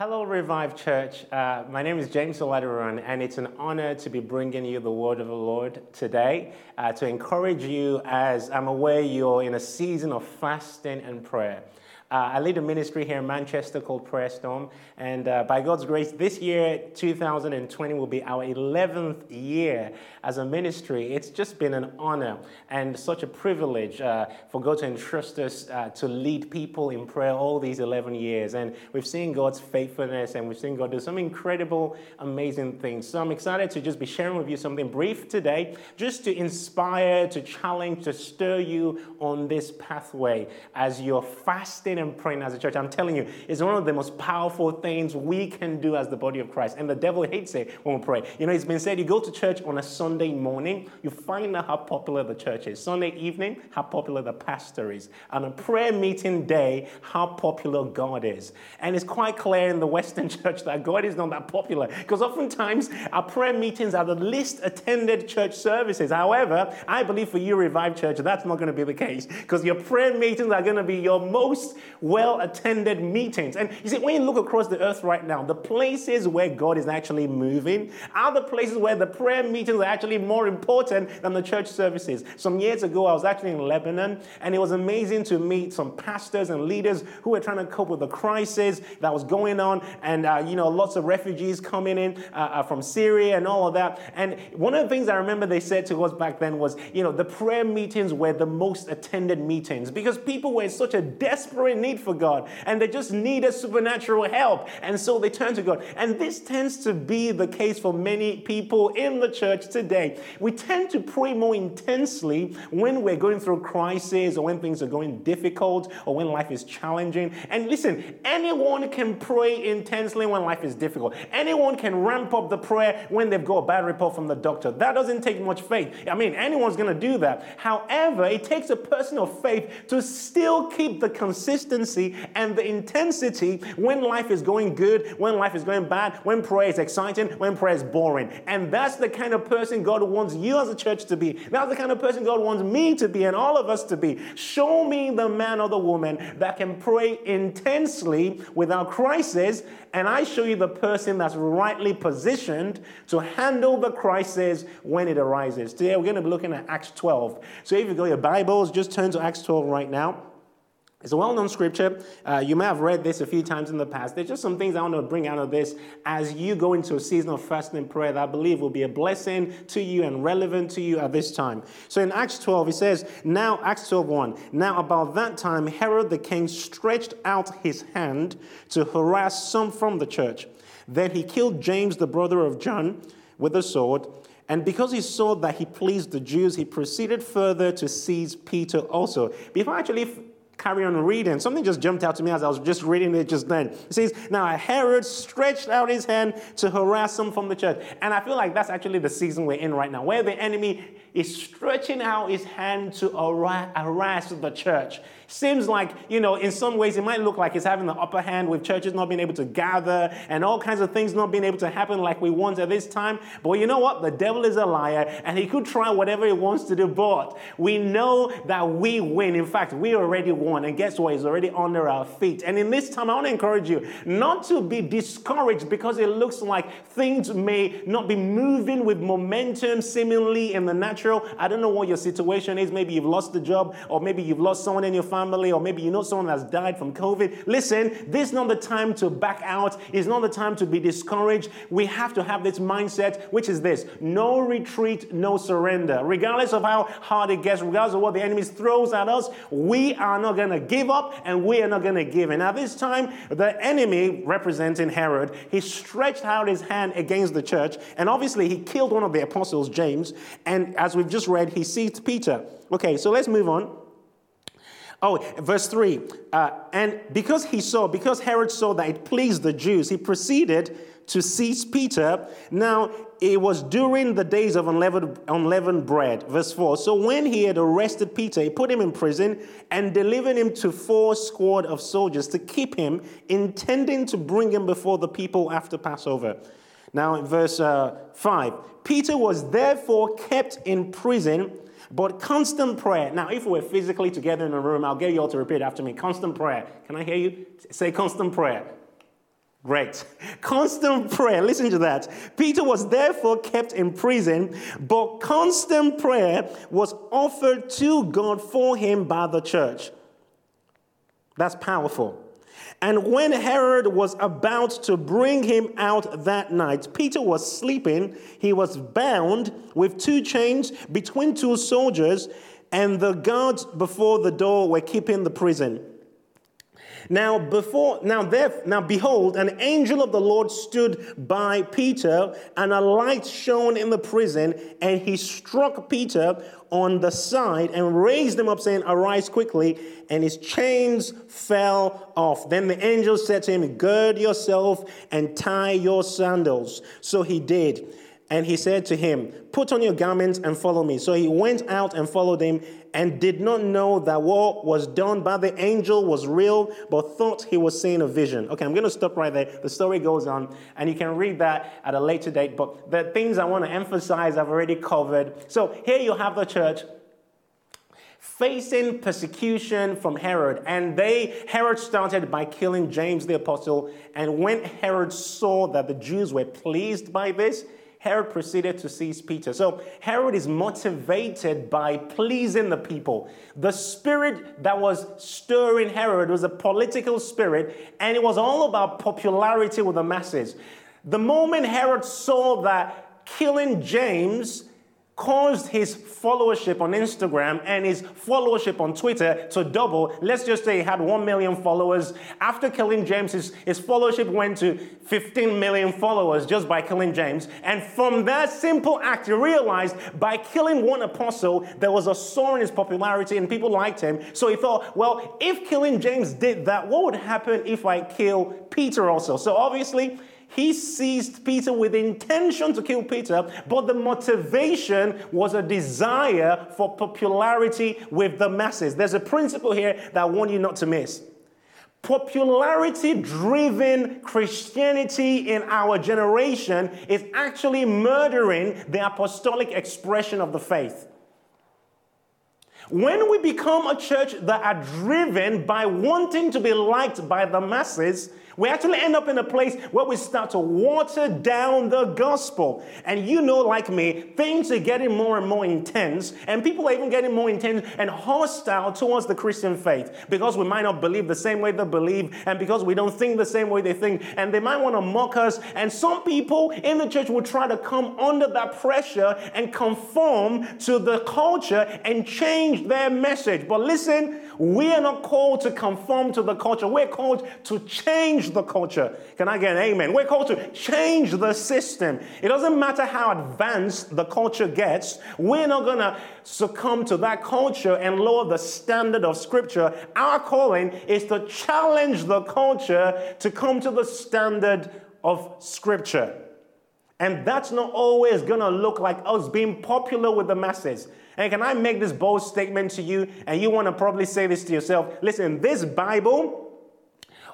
Hello, Revive Church. Uh, my name is James Aladiran, and it's an honor to be bringing you the word of the Lord today uh, to encourage you as I'm aware you're in a season of fasting and prayer. Uh, I lead a ministry here in Manchester called Prayer Storm, and uh, by God's grace, this year, 2020, will be our 11th year as a ministry. It's just been an honor and such a privilege uh, for God to entrust us uh, to lead people in prayer all these 11 years. And we've seen God's faithfulness, and we've seen God do some incredible, amazing things. So I'm excited to just be sharing with you something brief today, just to inspire, to challenge, to stir you on this pathway as you're fasting and praying as a church, I'm telling you, it's one of the most powerful things we can do as the body of Christ. And the devil hates it when we pray. You know, it's been said you go to church on a Sunday morning, you find out how popular the church is. Sunday evening, how popular the pastor is. And a prayer meeting day, how popular God is. And it's quite clear in the Western church that God is not that popular because oftentimes our prayer meetings are the least attended church services. However, I believe for you, Revive Church, that's not going to be the case because your prayer meetings are going to be your most well attended meetings. And you see, when you look across the earth right now, the places where God is actually moving are the places where the prayer meetings are actually more important than the church services. Some years ago, I was actually in Lebanon, and it was amazing to meet some pastors and leaders who were trying to cope with the crisis that was going on, and uh, you know, lots of refugees coming in uh, uh, from Syria and all of that. And one of the things I remember they said to us back then was, you know, the prayer meetings were the most attended meetings because people were in such a desperate need for God and they just needed supernatural help. And so they turn to God. And this tends to be the case for many people in the church today. We tend to pray more intensely when we're going through crisis or when things are going difficult or when life is challenging. And listen, anyone can pray intensely when life is difficult. Anyone can ramp up the prayer when they've got a bad report from the doctor. That doesn't take much faith. I mean, anyone's going to do that. However, it takes a person of faith to still keep the consistency consistency and the intensity when life is going good, when life is going bad, when prayer is exciting, when prayer is boring. And that's the kind of person God wants you as a church to be. That's the kind of person God wants me to be and all of us to be. Show me the man or the woman that can pray intensely without crisis, and I show you the person that's rightly positioned to handle the crisis when it arises. Today we're going to be looking at Acts 12. So if you go your Bibles, just turn to Acts 12 right now. It's a well known scripture. Uh, you may have read this a few times in the past. There's just some things I want to bring out of this as you go into a season of fasting and prayer that I believe will be a blessing to you and relevant to you at this time. So in Acts 12, it says, Now, Acts 12 1, now about that time, Herod the king stretched out his hand to harass some from the church. Then he killed James, the brother of John, with a sword. And because he saw that he pleased the Jews, he proceeded further to seize Peter also. Before I actually carry on reading, something just jumped out to me as I was just reading it just then. It says, Now Herod stretched out his hand to harass them from the church. And I feel like that's actually the season we're in right now, where the enemy is stretching out his hand to harass the church. Seems like, you know, in some ways it might look like it's having the upper hand with churches not being able to gather and all kinds of things not being able to happen like we want at this time. But you know what? The devil is a liar and he could try whatever he wants to do, but we know that we win. In fact, we already won. And guess what? He's already under our feet. And in this time, I want to encourage you not to be discouraged because it looks like things may not be moving with momentum seemingly in the natural. I don't know what your situation is. Maybe you've lost a job, or maybe you've lost someone in your family family, or maybe you know someone that's died from COVID. Listen, this is not the time to back out. It's not the time to be discouraged. We have to have this mindset, which is this no retreat, no surrender. Regardless of how hard it gets, regardless of what the enemy throws at us, we are not going to give up and we are not going to give in. Now, this time, the enemy, representing Herod, he stretched out his hand against the church, and obviously, he killed one of the apostles, James. And as we've just read, he seized Peter. Okay, so let's move on. Oh, verse 3. Uh, and because he saw, because Herod saw that it pleased the Jews, he proceeded to seize Peter. Now, it was during the days of unleavened, unleavened bread. Verse 4. So when he had arrested Peter, he put him in prison and delivered him to four squad of soldiers to keep him, intending to bring him before the people after Passover. Now, in verse uh, 5, Peter was therefore kept in prison but constant prayer. Now, if we're physically together in a room, I'll get you all to repeat after me. Constant prayer. Can I hear you? Say constant prayer. Great. Constant prayer. Listen to that. Peter was therefore kept in prison, but constant prayer was offered to God for him by the church. That's powerful. And when Herod was about to bring him out that night, Peter was sleeping. He was bound with two chains between two soldiers, and the guards before the door were keeping the prison. Now before now there now behold an angel of the Lord stood by Peter and a light shone in the prison and he struck Peter on the side and raised him up saying arise quickly and his chains fell off. Then the angel said to him gird yourself and tie your sandals. So he did and he said to him, Put on your garments and follow me. So he went out and followed him and did not know that what was done by the angel was real, but thought he was seeing a vision. Okay, I'm going to stop right there. The story goes on, and you can read that at a later date. But the things I want to emphasize, I've already covered. So here you have the church facing persecution from Herod. And they, Herod started by killing James the apostle. And when Herod saw that the Jews were pleased by this, Herod proceeded to seize Peter. So Herod is motivated by pleasing the people. The spirit that was stirring Herod was a political spirit, and it was all about popularity with the masses. The moment Herod saw that killing James caused his followership on Instagram and his followership on Twitter to double. Let's just say he had 1 million followers. After killing James, his, his followership went to 15 million followers just by killing James. And from that simple act, he realized by killing one apostle, there was a soar in his popularity and people liked him. So he thought, well, if killing James did that, what would happen if I kill Peter also? So obviously, he seized Peter with intention to kill Peter, but the motivation was a desire for popularity with the masses. There's a principle here that I want you not to miss. Popularity driven Christianity in our generation is actually murdering the apostolic expression of the faith. When we become a church that are driven by wanting to be liked by the masses, we actually end up in a place where we start to water down the gospel. And you know, like me, things are getting more and more intense, and people are even getting more intense and hostile towards the Christian faith because we might not believe the same way they believe, and because we don't think the same way they think, and they might want to mock us. And some people in the church will try to come under that pressure and conform to the culture and change their message. But listen, we are not called to conform to the culture, we're called to change the culture. Can I get an amen? We're called to change the system. It doesn't matter how advanced the culture gets, we're not going to succumb to that culture and lower the standard of Scripture. Our calling is to challenge the culture to come to the standard of Scripture. And that's not always to look like us being popular with the masses. And can I make this bold statement to you? And you want to probably say this to yourself. Listen, this Bible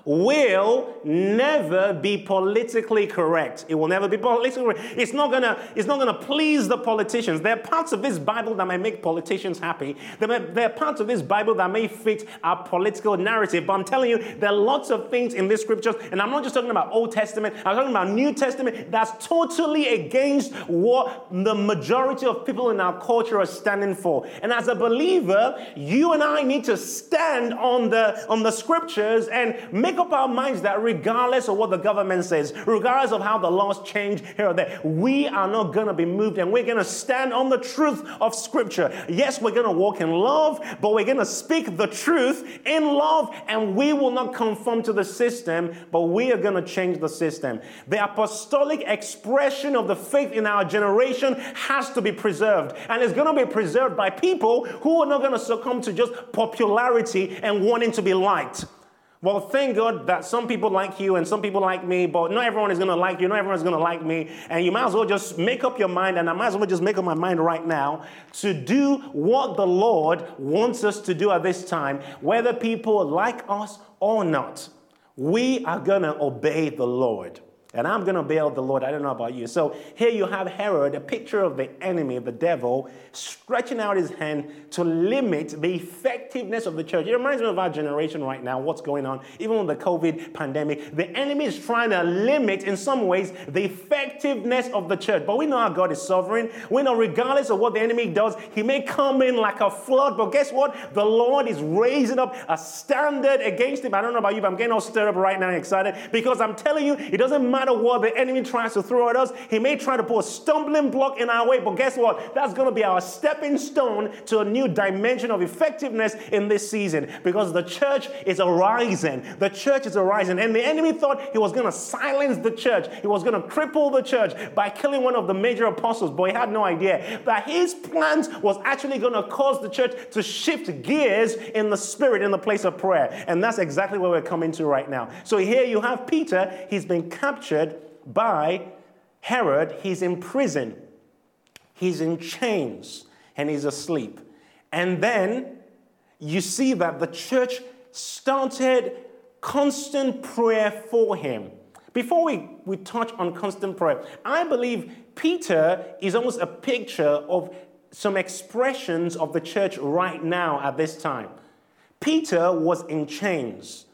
will never be politically correct. It will never be politically correct. It's not gonna, it's not gonna please the politicians. There are parts of this Bible that may make politicians happy. There, may, there are parts of this Bible that may fit our political narrative. But I'm telling you, there are lots of things in this scriptures, and I'm not just talking about Old Testament, I'm talking about New Testament that's totally against what the majority of people in our culture are standing for. And as a believer, you and I need to stand on the on the scriptures and make make up our minds that regardless of what the government says, regardless of how the laws change here or there, we are not going to be moved and we're going to stand on the truth of Scripture. Yes, we're going to walk in love, but we're going to speak the truth in love and we will not conform to the system, but we are going to change the system. The apostolic expression of the faith in our generation has to be preserved and it's going to be preserved by people who are not going to succumb to just popularity and wanting to be liked. Well, thank God that some people like you and some people like me, but not everyone is going to like you, not everyone is going to like me. And you might as well just make up your mind, and I might as well just make up my mind right now to do what the Lord wants us to do at this time, whether people like us or not. We are going to obey the Lord. And I'm going to bail the Lord. I don't know about you. So here you have Herod, a picture of the enemy, the devil, stretching out his hand to limit the effectiveness of the church. It reminds me of our generation right now, what's going on, even with the COVID pandemic. The enemy is trying to limit, in some ways, the effectiveness of the church. But we know our God is sovereign. We know, regardless of what the enemy does, he may come in like a flood. But guess what? The Lord is raising up a standard against him. I don't know about you, but I'm getting all stirred up right now and excited because I'm telling you, it doesn't matter matter what the enemy tries to throw at us, he may try to put a stumbling block in our way, but guess what? That's going to be our stepping stone to a new dimension of effectiveness in this season because the church is arising. The church is arising. And the enemy thought he was going to silence the church, he was going to cripple the church by killing one of the major apostles, but he had no idea that his plans was actually going to cause the church to shift gears in the spirit in the place of prayer. And that's exactly where we're coming to right now. So here you have Peter, he's been captured captured by Herod. He's in prison, he's in chains, and he's asleep. And then you see that the church started constant prayer for him. Before we, we touch on constant prayer, I believe Peter is almost a picture of some expressions of the church right now at this time. Peter was in chains.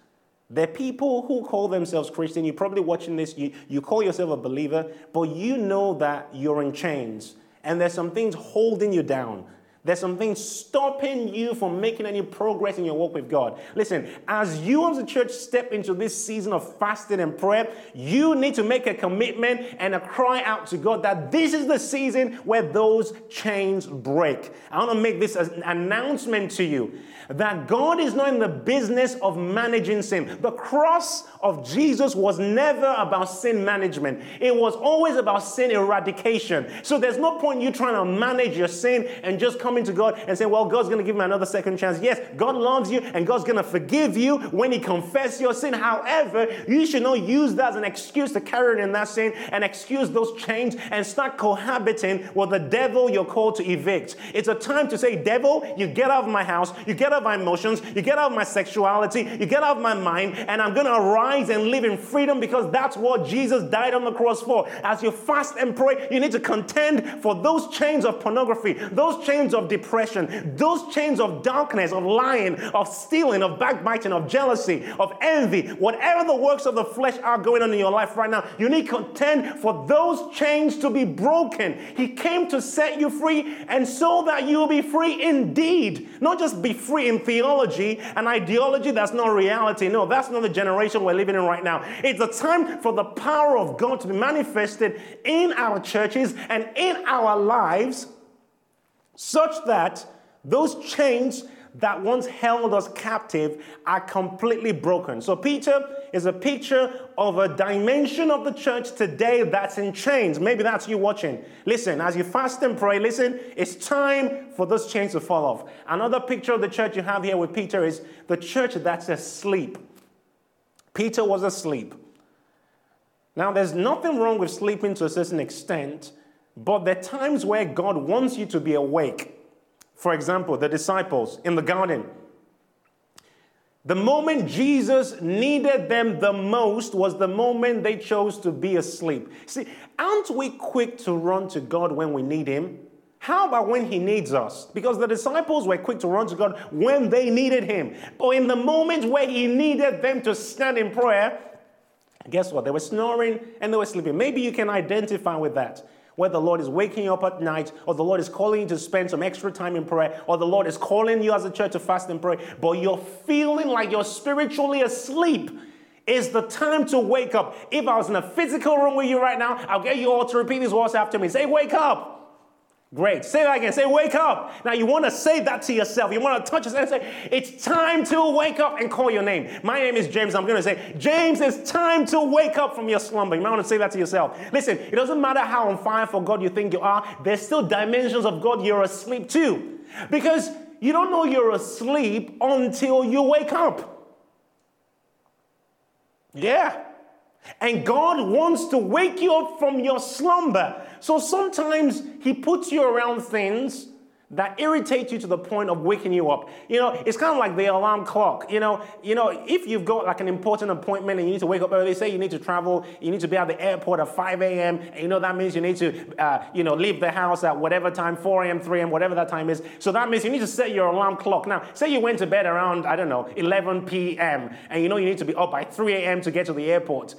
Are people who call themselves Christian. You're probably watching this, you, you call yourself a believer, but you know that you're in chains. And there's some things holding you down. There's something stopping you from making any progress in your walk with God. Listen, as you as a church step into this season of fasting and prayer, you need to make a commitment and a cry out to God that this is the season where those chains break. I want to make this an announcement to you that God is not in the business of managing sin. The cross of Jesus was never about sin management, it was always about sin eradication. So there's no point you trying to manage your sin and just coming to God and saying, Well, God's going to give me another second chance. Yes, God loves you and God's going to forgive you when you confess your sin. However, you should not use that as an excuse to carry on in that sin and excuse those chains and start cohabiting with the devil you're called to evict. It's a time to say, Devil, you get out of my house, you get out of my emotions, you get out of my sexuality, you get out of my mind, and I'm going to arise and live in freedom because that's what Jesus died on the cross for. As you fast and pray, you need to contend for those chains of pornography, those chains of depression, those chains of darkness, of lying, of stealing, of backbiting, of jealousy, of envy, whatever the works of the flesh are going on in your life right now, you need contend for those chains to be broken. He came to set you free and so that you'll be free indeed. Not just be free in theology and ideology that's not reality. No, that's not the generation we're living in right now. It's a time for the power of God to be manifested in our churches and in our lives such that those chains that once held us captive are completely broken. So, Peter is a picture of a dimension of the church today that's in chains. Maybe that's you watching. Listen, as you fast and pray, listen, it's time for those chains to fall off. Another picture of the church you have here with Peter is the church that's asleep. Peter was asleep. Now, there's nothing wrong with sleeping to a certain extent, but there are times where God wants you to be awake. For example, the disciples in the garden. The moment Jesus needed them the most was the moment they chose to be asleep. See, aren't we quick to run to God when we need Him? How about when He needs us? Because the disciples were quick to run to God when they needed Him. But in the moment where He needed them to stand in prayer, guess what? They were snoring and they were sleeping. Maybe you can identify with that where the Lord is waking you up at night, or the Lord is calling you to spend some extra time in prayer, or the Lord is calling you as a church to fast and pray, but you're feeling like you're spiritually asleep, is the time to wake up. If I was in a physical room with you right now, I'll get you all to repeat these words after me. Say, Wake up. Great. Say that again. Say, wake up. Now, you want to say that to yourself. You want to touch yourself and say, it's time to wake up and call your name. My name is James. I'm going to say, James, it's time to wake up from your slumber. You might want to say that to yourself. Listen, it doesn't matter how on fire for God you think you are, there's still dimensions of God you're asleep to. Because you don't know you're asleep until you wake up. Yeah. And God wants to wake you up from your slumber. So sometimes He puts you around things that irritate you to the point of waking you up. You know, it's kind of like the alarm clock. You know, you know, if you've got like an important appointment and you need to wake up early, say you need to travel, you need to be at the airport at 5 a.m. And you know that means you need to, uh, you know, leave the house at whatever time, 4 a.m., 3 a.m., whatever that time is. So that means you need to set your alarm clock. Now, say you went to bed around I don't know 11 p.m. and you know you need to be up by 3 a.m. to get to the airport.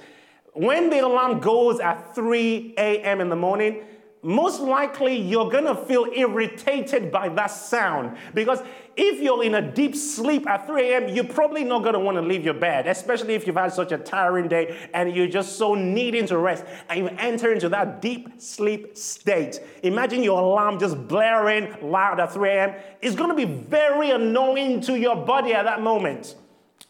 When the alarm goes at 3 a.m. in the morning, most likely you're gonna feel irritated by that sound because if you're in a deep sleep at 3 a.m., you're probably not gonna wanna leave your bed, especially if you've had such a tiring day and you're just so needing to rest and you enter into that deep sleep state. Imagine your alarm just blaring loud at 3 a.m. It's gonna be very annoying to your body at that moment,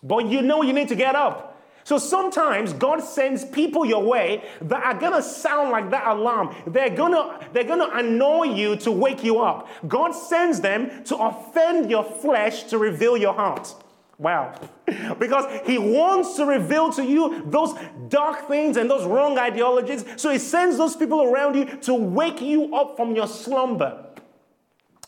but you know you need to get up. So sometimes God sends people your way that are gonna sound like that alarm. They're gonna, they're gonna annoy you to wake you up. God sends them to offend your flesh to reveal your heart. Wow. because he wants to reveal to you those dark things and those wrong ideologies. So he sends those people around you to wake you up from your slumber.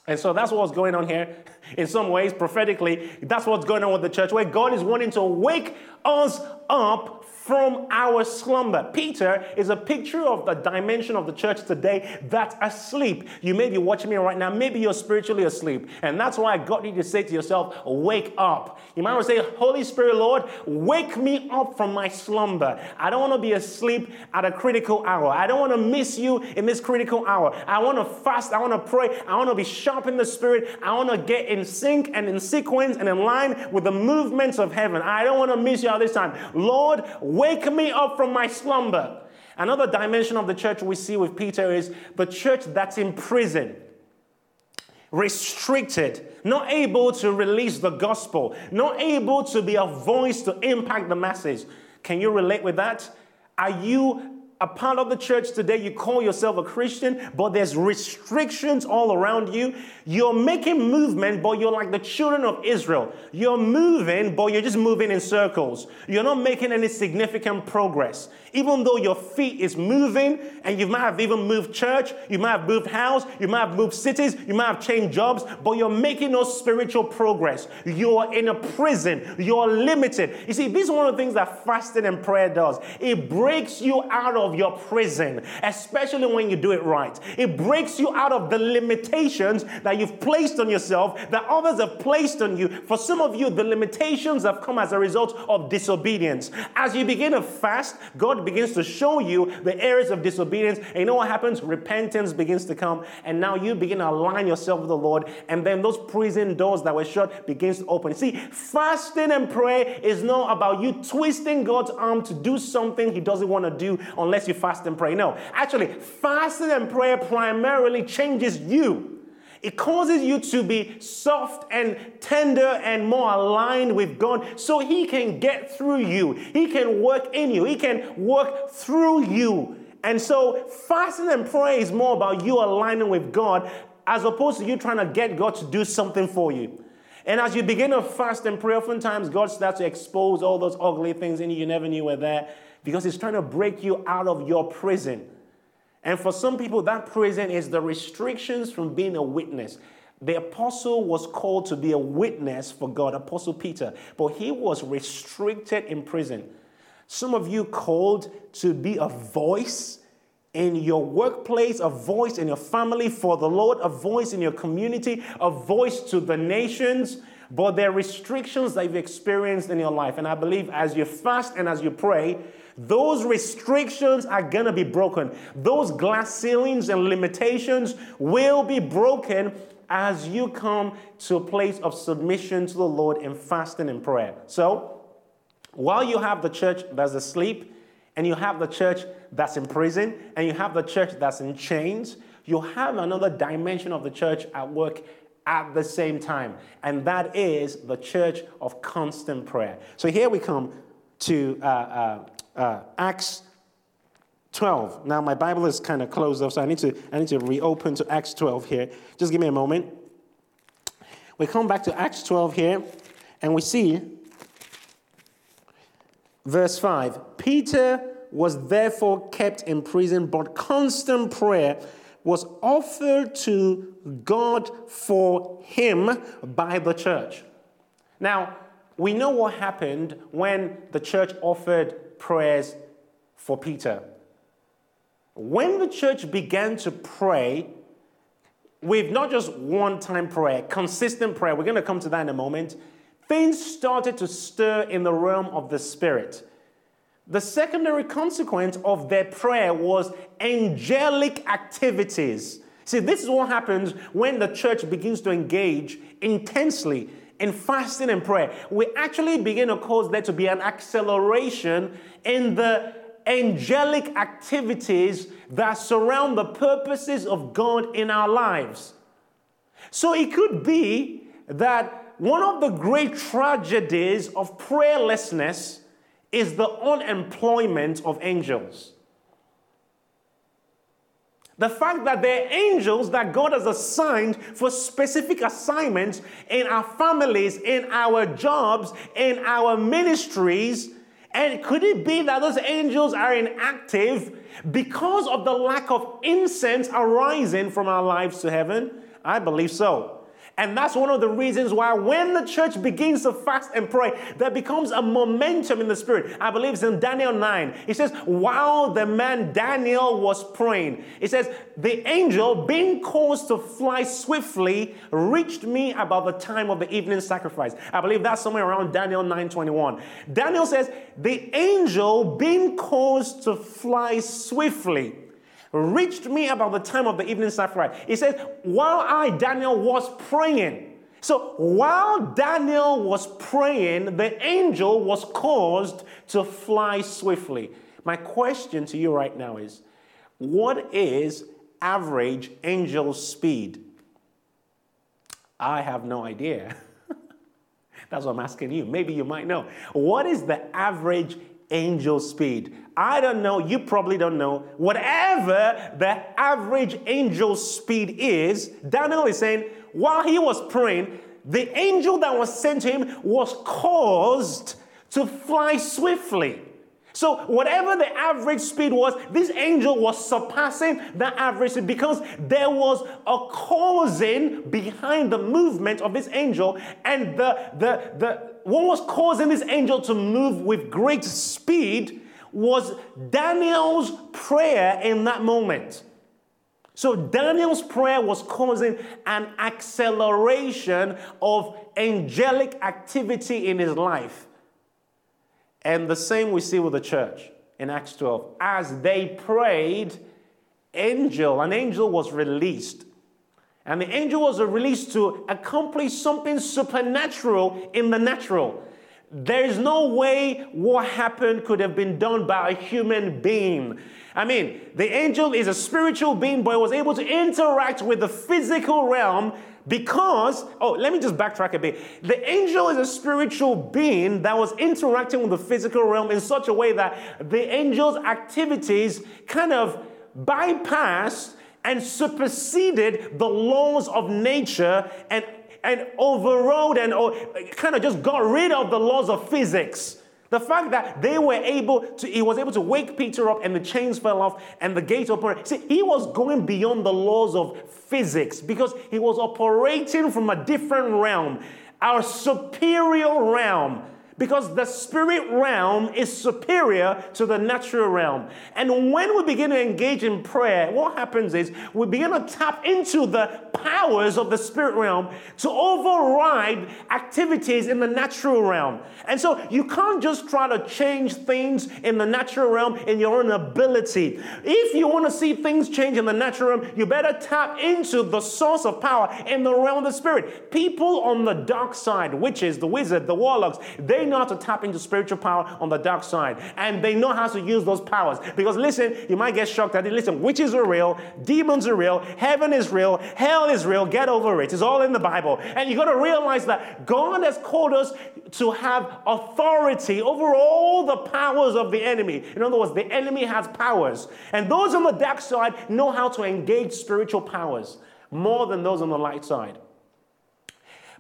And so that's what's going on here. In some ways, prophetically, that's what's going on with the church, where God is wanting to wake us up from our slumber. Peter is a picture of the dimension of the church today that's asleep. You may be watching me right now, maybe you're spiritually asleep. And that's why I got you to say to yourself, Wake up. You might want to say, Holy Spirit, Lord, wake me up from my slumber. I don't want to be asleep at a critical hour. I don't want to miss you in this critical hour. I want to fast. I want to pray. I want to be sharp in the spirit. I want to get in sync and in sequence and in line with the movements of heaven. I don't want to miss you all this time. Lord, Wake me up from my slumber. Another dimension of the church we see with Peter is the church that's in prison, restricted, not able to release the gospel, not able to be a voice to impact the masses. Can you relate with that? Are you a part of the church today, you call yourself a Christian, but there's restrictions all around you. You're making movement, but you're like the children of Israel. You're moving, but you're just moving in circles. You're not making any significant progress. Even though your feet is moving, and you might have even moved church, you might have moved house, you might have moved cities, you might have changed jobs, but you're making no spiritual progress. You're in a prison. You're limited. You see, this is one of the things that fasting and prayer does. It breaks you out of of your prison, especially when you do it right. It breaks you out of the limitations that you've placed on yourself, that others have placed on you. For some of you, the limitations have come as a result of disobedience. As you begin to fast, God begins to show you the areas of disobedience. And you know what happens? Repentance begins to come. And now you begin to align yourself with the Lord. And then those prison doors that were shut begins to open. See, fasting and prayer is not about you twisting God's arm to do something he doesn't want to do unless unless you fast and pray. No, actually, fasting and prayer primarily changes you. It causes you to be soft and tender and more aligned with God so He can get through you. He can work in you. He can work through you. And so, fasting and prayer is more about you aligning with God as opposed to you trying to get God to do something for you. And as you begin to fast and pray, oftentimes God starts to expose all those ugly things in you you never knew were there because He's trying to break you out of your prison. And for some people, that prison is the restrictions from being a witness. The apostle was called to be a witness for God, Apostle Peter, but he was restricted in prison. Some of you called to be a voice in your workplace, a voice in your family for the Lord, a voice in your community, a voice to the nations. But there are restrictions that you've experienced in your life. And I believe as you fast and as you pray, those restrictions are going to be broken. Those glass ceilings and limitations will be broken as you come to a place of submission to the Lord in fasting and prayer. So, while you have the church that's asleep, and you have the church that's in prison, and you have the church that's in chains, you have another dimension of the church at work at the same time, and that is the church of constant prayer. So here we come to uh, uh, uh, Acts 12. Now my Bible is kind of closed off, so I need to I need to reopen to Acts 12 here. Just give me a moment. We come back to Acts 12 here, and we see verse 5. Peter was therefore kept in prison, but constant prayer was offered to God for him by the church. Now, we know what happened when the church offered prayers for Peter. When the church began to pray, with not just one time prayer, consistent prayer, we're going to come to that in a moment, things started to stir in the realm of the spirit. The secondary consequence of their prayer was angelic activities. See, this is what happens when the church begins to engage intensely in fasting and prayer. We actually begin to cause there to be an acceleration in the angelic activities that surround the purposes of God in our lives. So it could be that one of the great tragedies of prayerlessness is the unemployment of angels. The fact that they're angels that God has assigned for specific assignments in our families, in our jobs, in our ministries. And could it be that those angels are inactive because of the lack of incense arising from our lives to heaven? I believe so. And that's one of the reasons why when the church begins to fast and pray, there becomes a momentum in the spirit. I believe it's in Daniel 9. It says, while the man Daniel was praying, it says, the angel, being caused to fly swiftly, reached me about the time of the evening sacrifice. I believe that's somewhere around Daniel 9 21. Daniel says, the angel, being caused to fly swiftly, reached me about the time of the evening sacrifice. He said, while I, Daniel, was praying. So while Daniel was praying, the angel was caused to fly swiftly. My question to you right now is what is average angel speed? I have no idea. That's what I'm asking you. Maybe you might know. What is the average angel speed? I don't know, you probably don't know. Whatever the average angel speed is, Daniel is saying, while he was praying, the angel that was sent to him was caused to fly swiftly. So, whatever the average speed was, this angel was surpassing the average speed because there was a causing behind the movement of this angel, and the, the, the, what was causing this angel to move with great speed was Daniel's prayer in that moment. So Daniel's prayer was causing an acceleration of angelic activity in his life. And the same we see with the church in Acts 12. As they prayed, angel, an angel was released. And the angel was released to accomplish something supernatural in the natural. There's no way what happened could have been done by a human being. I mean, the angel is a spiritual being, but was able to interact with the physical realm because, oh, let me just backtrack a bit. The angel is a spiritual being that was interacting with the physical realm in such a way that the angel's activities kind of bypassed and superseded the laws of nature and and overrode and kind of just got rid of the laws of physics. The fact that they were able to, he was able to wake Peter up and the chains fell off and the gate opened. See, he was going beyond the laws of physics because he was operating from a different realm, our superior realm because the spirit realm is superior to the natural realm. And when we begin to engage in prayer, what happens is we begin to tap into the powers of the spirit realm to override activities in the natural realm. And so you can't just try to change things in the natural realm in your own ability. If you want to see things change in the natural realm, you better tap into the source of power in the realm of the spirit. People on the dark side, witches, the wizard, the warlocks, they know how to tap into spiritual power on the dark side. And they know how to use those powers. Because listen, you might get shocked at it. Listen, witches are real, demons are real, heaven is real, hell is real. Get over it. It's all in the Bible. And you got to realize that God has called us to have authority over all the powers of the enemy. In other words, the enemy has powers. And those on the dark side know how to engage spiritual powers more than those on the light side.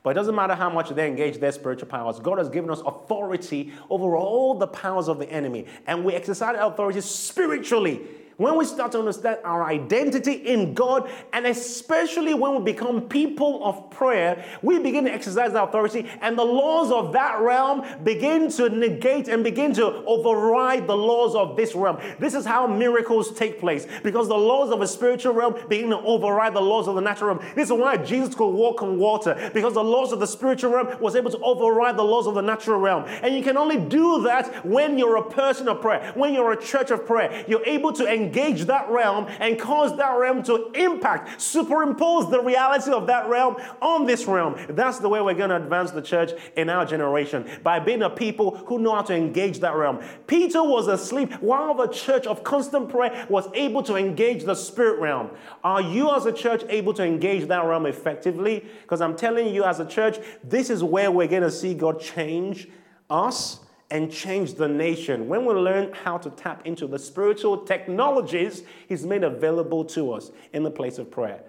But it doesn't matter how much they engage their spiritual powers. God has given us authority over all the powers of the enemy. And we exercise authority spiritually. When we start to understand our identity in God, and especially when we become people of prayer, we begin to exercise our authority, and the laws of that realm begin to negate and begin to override the laws of this realm. This is how miracles take place because the laws of a spiritual realm begin to override the laws of the natural realm. This is why Jesus could walk on water because the laws of the spiritual realm was able to override the laws of the natural realm. And you can only do that when you're a person of prayer, when you're a church of prayer. You're able to engage engage that realm and cause that realm to impact, superimpose the reality of that realm on this realm. That's the way we're going to advance the church in our generation by being a people who know how to engage that realm. Peter was asleep while the church of constant prayer was able to engage the spirit realm. Are you as a church able to engage that realm effectively? Because I'm telling you, as a church, this is where we're going to see God change us and change the nation. When we learn how to tap into the spiritual technologies He's made available to us in the place of prayer.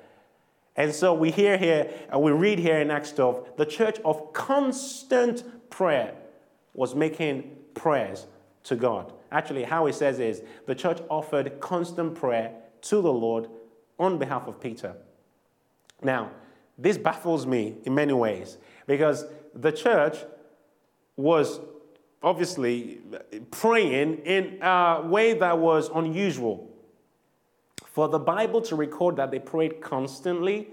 And so we hear here, uh, we read here in Acts 12, the church of constant prayer was making prayers to God. Actually, how it says is the church offered constant prayer to the Lord on behalf of Peter. Now, this baffles me in many ways because the church was obviously praying in a way that was unusual. For the Bible to record that they prayed constantly,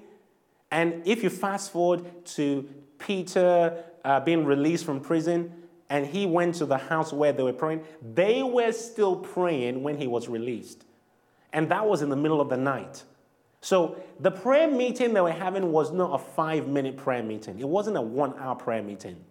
and if you fast forward to Peter uh, being released from prison, and he went to the house where they were praying, they were still praying when he was released. And that was in the middle of the night. So the prayer meeting they were having was not a five minute prayer meeting, it wasn't a one hour prayer meeting.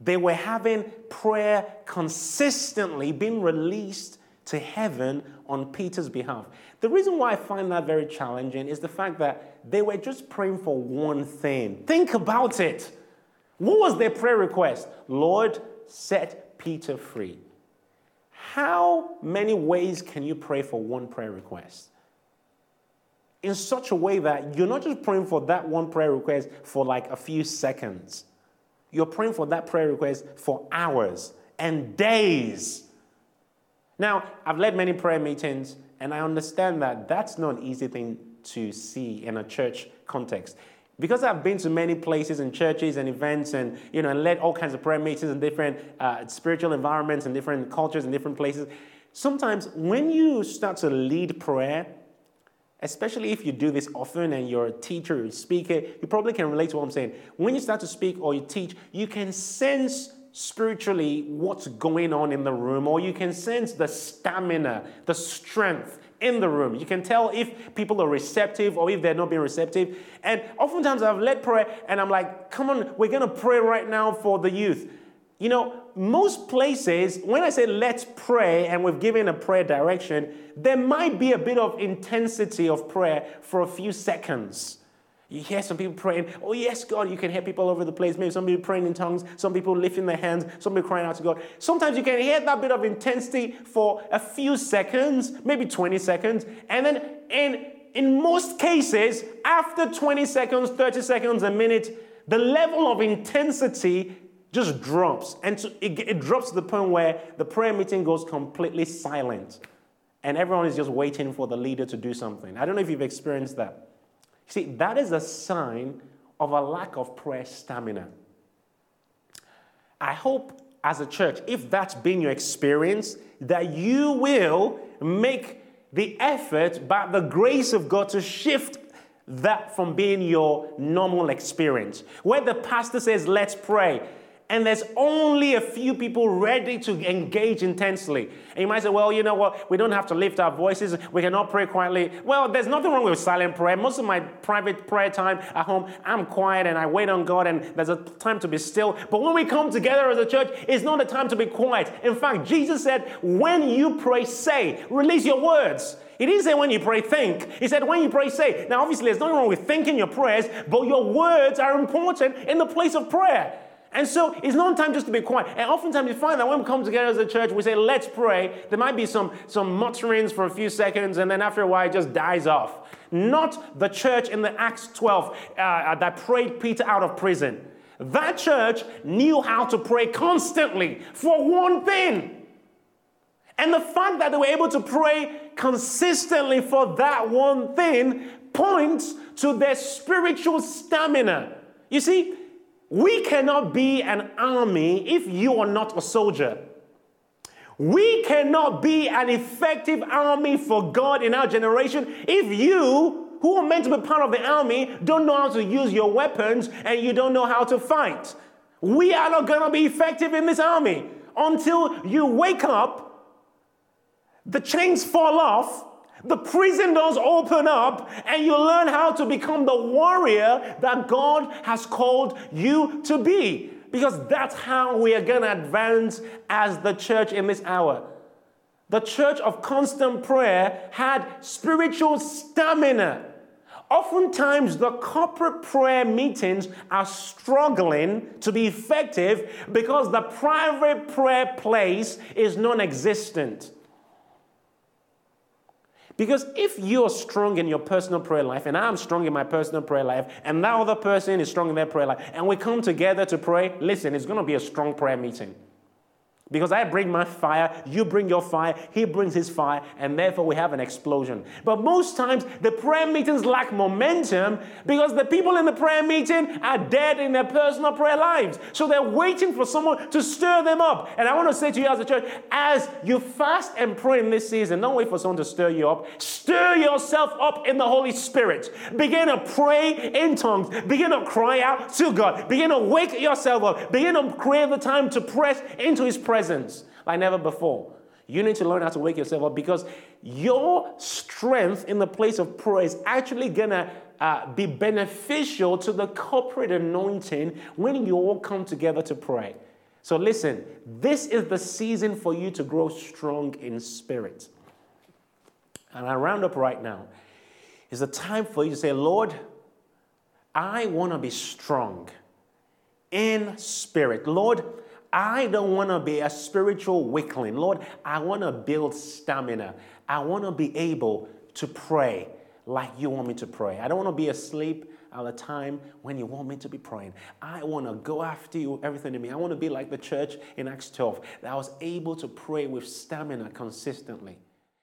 They were having prayer consistently being released to heaven on Peter's behalf. The reason why I find that very challenging is the fact that they were just praying for one thing. Think about it. What was their prayer request? Lord, set Peter free. How many ways can you pray for one prayer request? In such a way that you're not just praying for that one prayer request for like a few seconds you're praying for that prayer request for hours and days. Now, I've led many prayer meetings, and I understand that that's not an easy thing to see in a church context. Because I've been to many places and churches and events and, you know, and led all kinds of prayer meetings in different uh, spiritual environments and different cultures and different places, sometimes when you start to lead prayer, especially if you do this often and you're a teacher a speaker, you probably can relate to what I'm saying. When you start to speak or you teach, you can sense spiritually what's going on in the room, or you can sense the stamina, the strength in the room. You can tell if people are receptive or if they're not being receptive. And oftentimes I've led prayer and I'm like, come on, we're to pray right now for the youth. You know, most places, when I say let's pray and we've given a prayer direction, there might be a bit of intensity of prayer for a few seconds. You hear some people praying, oh, yes, God. You can hear people all over the place. Maybe some people praying in tongues, some people lifting their hands, some people crying out to God. Sometimes you can hear that bit of intensity for a few seconds, maybe 20 seconds. And then in, in most cases, after 20 seconds, 30 seconds, a minute, the level of intensity just drops. And so it, it drops to the point where the prayer meeting goes completely silent. And everyone is just waiting for the leader to do something. I don't know if you've experienced that. See, that is a sign of a lack of prayer stamina. I hope as a church, if that's been your experience, that you will make the effort by the grace of God to shift that from being your normal experience. Where the pastor says, let's pray, and there's only a few people ready to engage intensely. And you might say, well, you know what? We don't have to lift our voices. We cannot pray quietly. Well, there's nothing wrong with silent prayer. Most of my private prayer time at home, I'm quiet and I wait on God and there's a time to be still. But when we come together as a church, it's not a time to be quiet. In fact, Jesus said, when you pray, say, release your words. He didn't say when you pray, think. He said when you pray, say. Now, obviously, there's nothing wrong with thinking your prayers, but your words are important in the place of prayer. And so it's not time just to be quiet. And oftentimes you find that when we come together as a church, we say, let's pray. There might be some, some mutterings for a few seconds, and then after a while, it just dies off. Not the church in the Acts 12 uh, uh, that prayed Peter out of prison. That church knew how to pray constantly for one thing. And the fact that they were able to pray consistently for that one thing points to their spiritual stamina. You see, we cannot be an army if you are not a soldier. We cannot be an effective army for God in our generation if you, who are meant to be part of the army, don't know how to use your weapons and you don't know how to fight. We are not going to be effective in this army until you wake up, the chains fall off, the prison doors open up, and you learn how to become the warrior that God has called you to be because that's how we are going to advance as the church in this hour. The church of constant prayer had spiritual stamina. Oftentimes, the corporate prayer meetings are struggling to be effective because the private prayer place is non existent. Because if you're strong in your personal prayer life, and I'm strong in my personal prayer life, and that other person is strong in their prayer life, and we come together to pray, listen, it's going to be a strong prayer meeting. Because I bring my fire, you bring your fire, he brings his fire, and therefore we have an explosion. But most times the prayer meetings lack momentum because the people in the prayer meeting are dead in their personal prayer lives. So they're waiting for someone to stir them up. And I want to say to you as a church, as you fast and pray in this season, don't wait for someone to stir you up. Stir yourself up in the Holy Spirit. Begin to pray in tongues. Begin to cry out to God. Begin to wake yourself up. Begin to create the time to press into his presence presence like never before. You need to learn how to wake yourself up because your strength in the place of prayer is actually going to uh, be beneficial to the corporate anointing when you all come together to pray. So, listen, this is the season for you to grow strong in spirit. And I round up right now. It's a time for you to say, Lord, I want to be strong in spirit. Lord, I don't want to be a spiritual weakling. Lord, I want to build stamina. I want to be able to pray like you want me to pray. I don't want to be asleep at a time when you want me to be praying. I want to go after you, everything in me. I want to be like the church in Acts 12 that I was able to pray with stamina consistently.